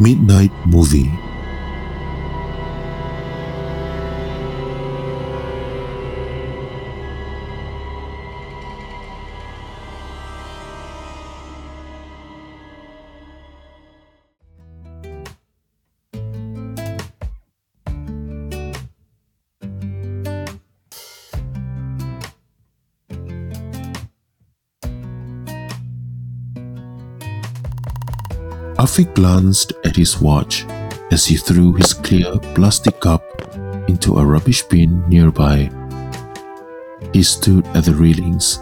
Midnight Movie Afiq glanced at his watch as he threw his clear plastic cup into a rubbish bin nearby. He stood at the railings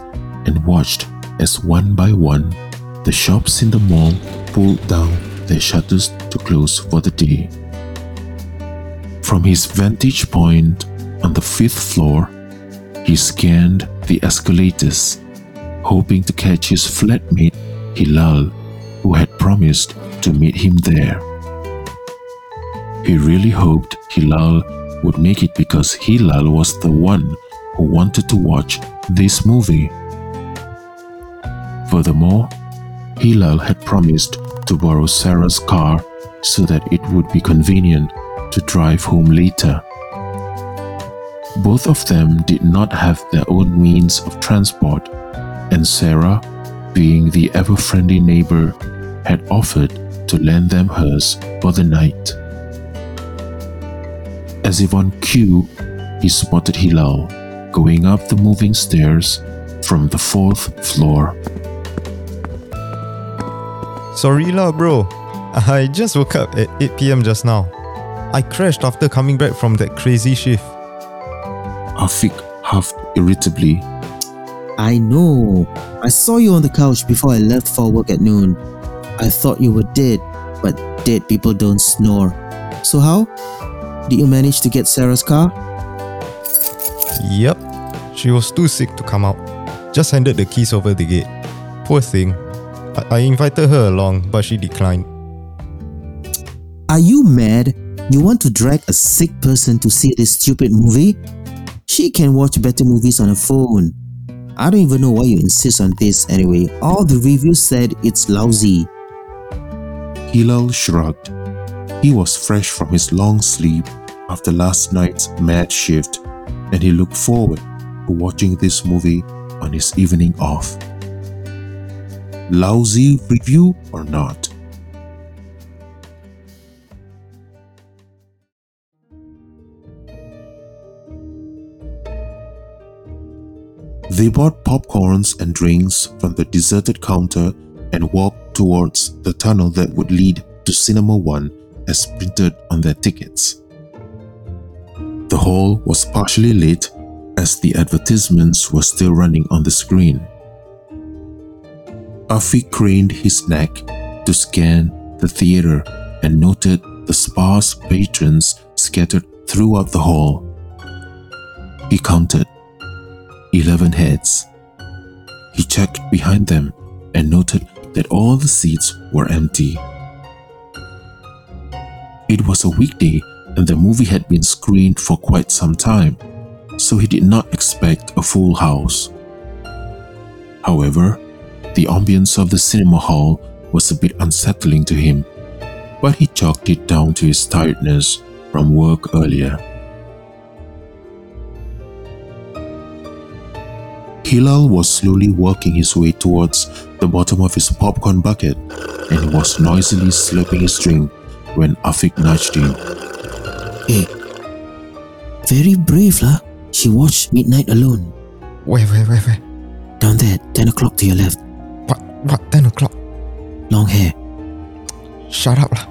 and watched as one by one the shops in the mall pulled down their shutters to close for the day. From his vantage point on the fifth floor, he scanned the escalators, hoping to catch his flatmate Hilal, who had promised to meet him there. He really hoped Hilal would make it because Hilal was the one who wanted to watch this movie. Furthermore, Hilal had promised to borrow Sarah's car so that it would be convenient to drive home later. Both of them did not have their own means of transport, and Sarah, being the ever friendly neighbor, had offered to lend them hers for the night. As if on cue, he spotted Hilal going up the moving stairs from the fourth floor. Sorry lah, bro. I just woke up at 8 pm just now. I crashed after coming back from that crazy shift. Afiq huffed irritably. I know. I saw you on the couch before I left for work at noon. I thought you were dead, but dead people don't snore. So, how? Did you manage to get Sarah's car? Yep. She was too sick to come out. Just handed the keys over the gate. Poor thing. I, I invited her along, but she declined. Are you mad? You want to drag a sick person to see this stupid movie? She can watch better movies on her phone. I don't even know why you insist on this anyway. All the reviews said it's lousy. Hilal shrugged. He was fresh from his long sleep after last night's mad shift, and he looked forward to watching this movie on his evening off. Lousy review or not? They bought popcorns and drinks from the deserted counter and walked towards the tunnel that would lead to Cinema One as printed on their tickets. The hall was partially lit as the advertisements were still running on the screen. Afiq craned his neck to scan the theater and noted the sparse patrons scattered throughout the hall. He counted 11 heads. He checked behind them and noted that all the seats were empty. It was a weekday and the movie had been screened for quite some time, so he did not expect a full house. However, the ambience of the cinema hall was a bit unsettling to him, but he chalked it down to his tiredness from work earlier. Hilal was slowly working his way towards the bottom of his popcorn bucket and he was noisily slurping his drink when Afiq nudged him. Hey, very brave lah. She watched Midnight alone. Where, where, where, where? Down there, 10 o'clock to your left. What, what, 10 o'clock? Long hair. Shut up lah.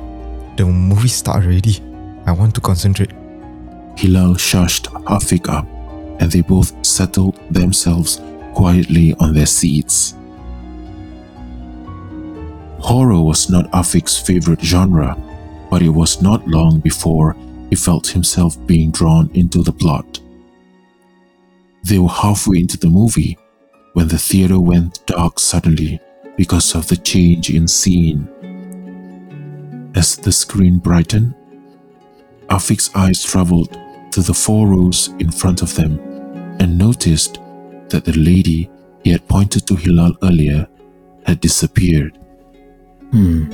The movie start already. I want to concentrate. Hilal shushed Afiq up and they both settled themselves quietly on their seats. Horror was not Afiq's favorite genre, but it was not long before he felt himself being drawn into the plot. They were halfway into the movie when the theater went dark suddenly because of the change in scene. As the screen brightened, Afiq's eyes traveled to the four rows in front of them and noticed that the lady he had pointed to Hilal earlier had disappeared. Hmm.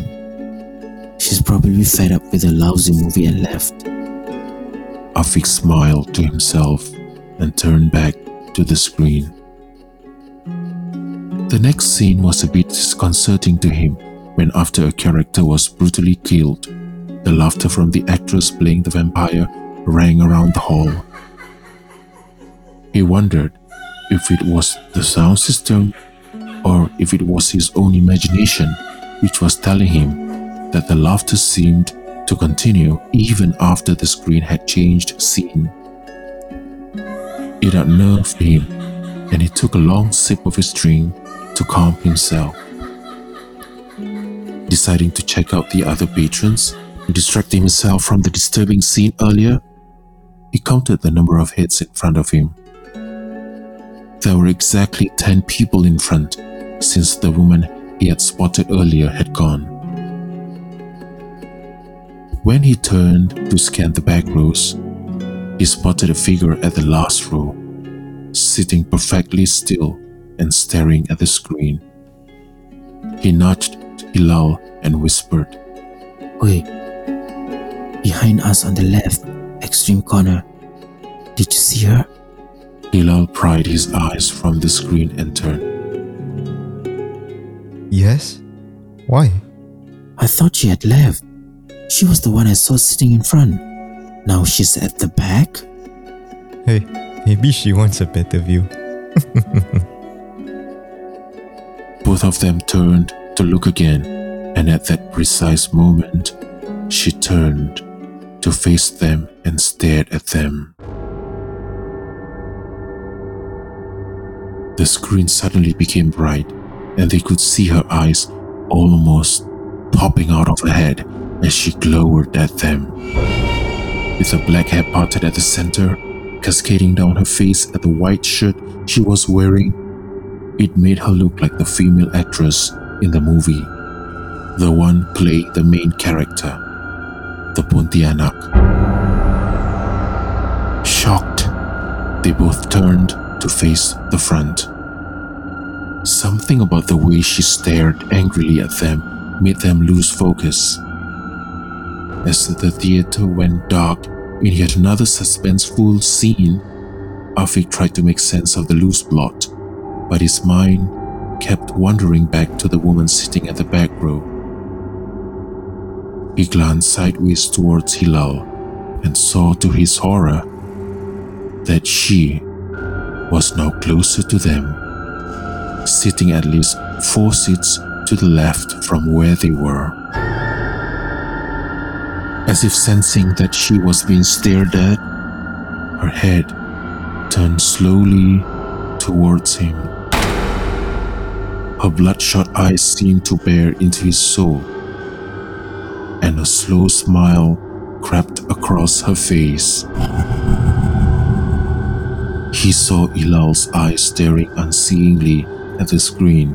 She's probably fed up with a lousy movie and left. Afiq smiled to himself and turned back to the screen. The next scene was a bit disconcerting to him when, after a character was brutally killed, the laughter from the actress playing the vampire rang around the hall. He wondered if it was the sound system or if it was his own imagination which was telling him that the laughter seemed to continue even after the screen had changed scene. It unnerved him, and he took a long sip of his drink to calm himself. Deciding to check out the other patrons and distract himself from the disturbing scene earlier, he counted the number of heads in front of him. There were exactly 10 people in front since the woman he had spotted earlier had gone. When he turned to scan the back rows, he spotted a figure at the last row, sitting perfectly still and staring at the screen. He nudged Hilal and whispered, Wait, behind us on the left, extreme corner. Did you see her? Hilal pried his eyes from the screen and turned. Yes? Why? I thought she had left. She was the one I saw sitting in front. Now she's at the back? Hey, maybe she wants a better view. Both of them turned to look again, and at that precise moment, she turned to face them and stared at them. The screen suddenly became bright, and they could see her eyes almost popping out of her head as she glowered at them. With her black hair parted at the center, cascading down her face at the white shirt she was wearing, it made her look like the female actress in the movie, the one playing the main character, the Pontianak. Shocked, they both turned to face the front. Something about the way she stared angrily at them made them lose focus. As the theater went dark in yet another suspenseful scene, Afiq tried to make sense of the loose plot, but his mind kept wandering back to the woman sitting at the back row. He glanced sideways towards Hilal and saw to his horror that she was now closer to them, sitting at least four seats to the left from where they were. As if sensing that she was being stared at, her head turned slowly towards him. Her bloodshot eyes seemed to bear into his soul, and a slow smile crept across her face. He saw Hilal's eyes staring unseeingly at the screen,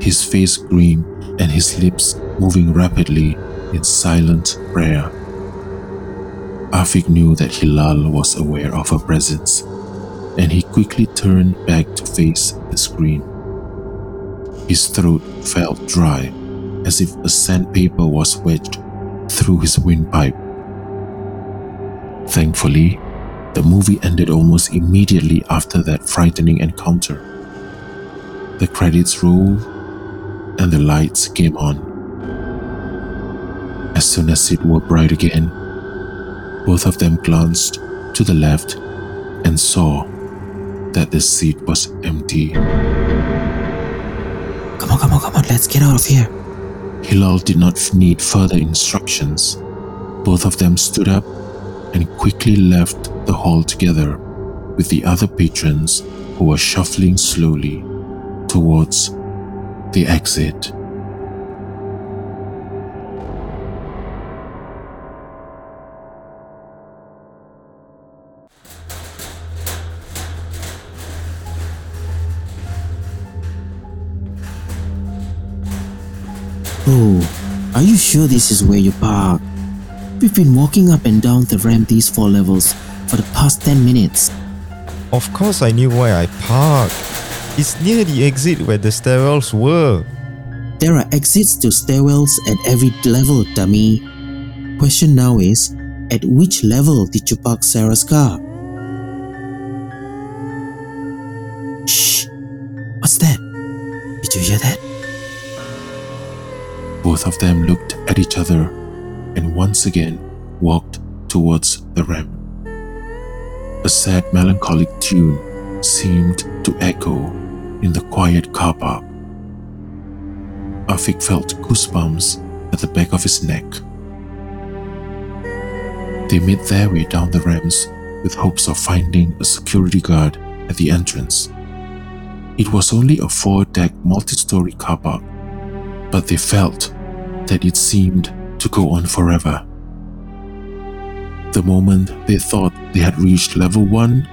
his face grim and his lips moving rapidly in silent prayer. Afiq knew that Hilal was aware of her presence, and he quickly turned back to face the screen. His throat felt dry, as if a sandpaper was wedged through his windpipe. Thankfully, the movie ended almost immediately after that frightening encounter. The credits rolled and the lights came on. As soon as it were bright again, both of them glanced to the left and saw that the seat was empty. Come on, come on, come on, let's get out of here. Hilal did not need further instructions. Both of them stood up and quickly left the hall together with the other patrons who were shuffling slowly towards the exit. Oh, are you sure this is where you park? We've been walking up and down the ramp these four levels for the past 10 minutes. Of course I knew where I parked. It's near the exit where the stairwells were. There are exits to stairwells at every level, dummy. Question now is, at which level did you park Sarah's car? Shh! What's that? Did you hear that? Both of them looked at each other and once again walked towards the ramp. A sad, melancholic tune seemed to echo in the quiet car park. Afiq felt goosebumps at the back of his neck. They made their way down the ramps with hopes of finding a security guard at the entrance. It was only a four deck multi story car park, but they felt that it seemed to go on forever. The moment they thought they had reached level 1,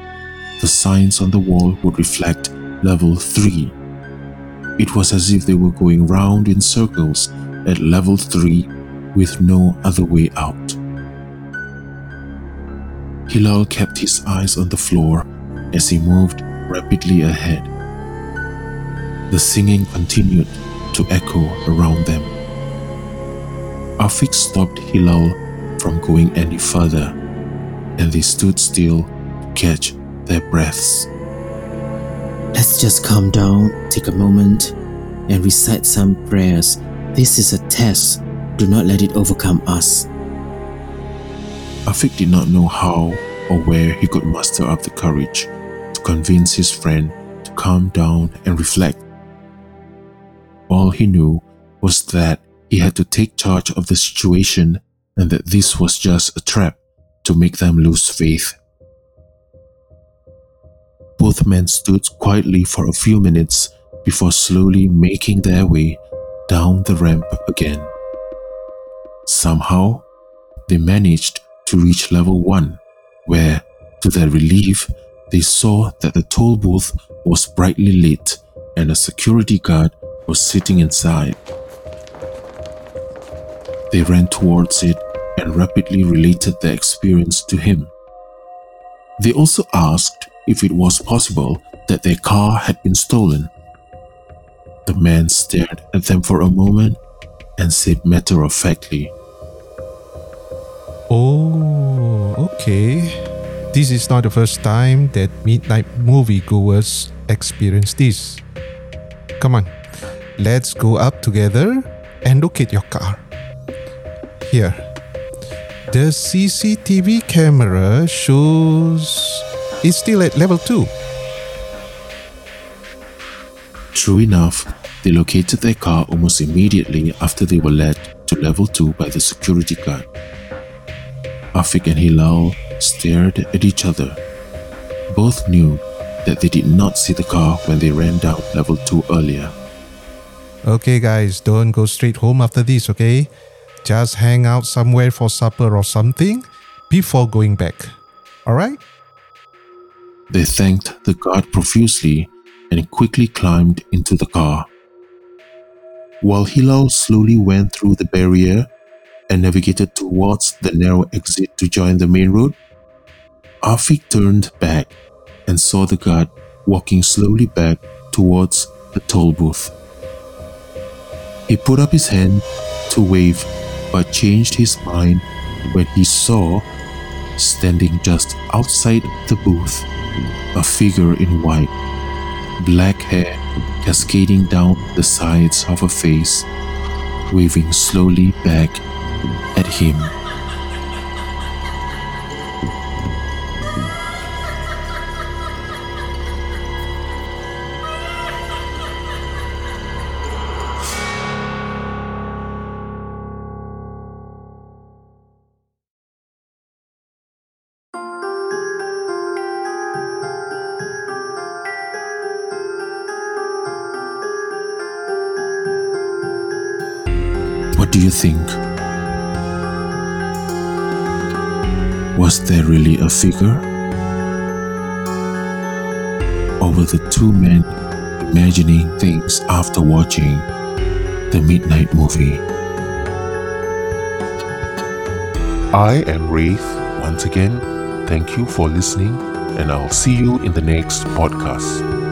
the signs on the wall would reflect level 3. It was as if they were going round in circles at level 3 with no other way out. Hilal kept his eyes on the floor as he moved rapidly ahead. The singing continued to echo around them. Afiq stopped Hilal from going any further, and they stood still to catch their breaths. Let's just calm down, take a moment, and recite some prayers. This is a test. Do not let it overcome us. Afiq did not know how or where he could muster up the courage to convince his friend to calm down and reflect. All he knew was that he had to take charge of the situation and that this was just a trap to make them lose faith. Both men stood quietly for a few minutes before slowly making their way down the ramp again. Somehow, they managed to reach level 1, where, to their relief, they saw that the toll booth was brightly lit and a security guard was sitting inside. They ran towards it and rapidly related their experience to him. They also asked if it was possible that their car had been stolen. The man stared at them for a moment and said matter of factly, Oh, okay. This is not the first time that midnight moviegoers experience this. Come on, let's go up together and locate your car. Here, the CCTV camera shows it's still at level 2. True enough, they located their car almost immediately after they were led to level 2 by the security guard. Afiq and Hilal stared at each other. Both knew that they did not see the car when they ran down level 2 earlier. Okay, guys, don't go straight home after this, okay? Just hang out somewhere for supper or something before going back. Alright? They thanked the guard profusely and quickly climbed into the car. While Hilal slowly went through the barrier and navigated towards the narrow exit to join the main road, Afiq turned back and saw the guard walking slowly back towards the toll booth. He put up his hand to wave but changed his mind when he saw, standing just outside the booth, a figure in white, black hair cascading down the sides of her face, waving slowly back at him. Do you think? Was there really a figure? Or were the two men imagining things after watching the midnight movie? I am Wraith. Once again, thank you for listening, and I'll see you in the next podcast.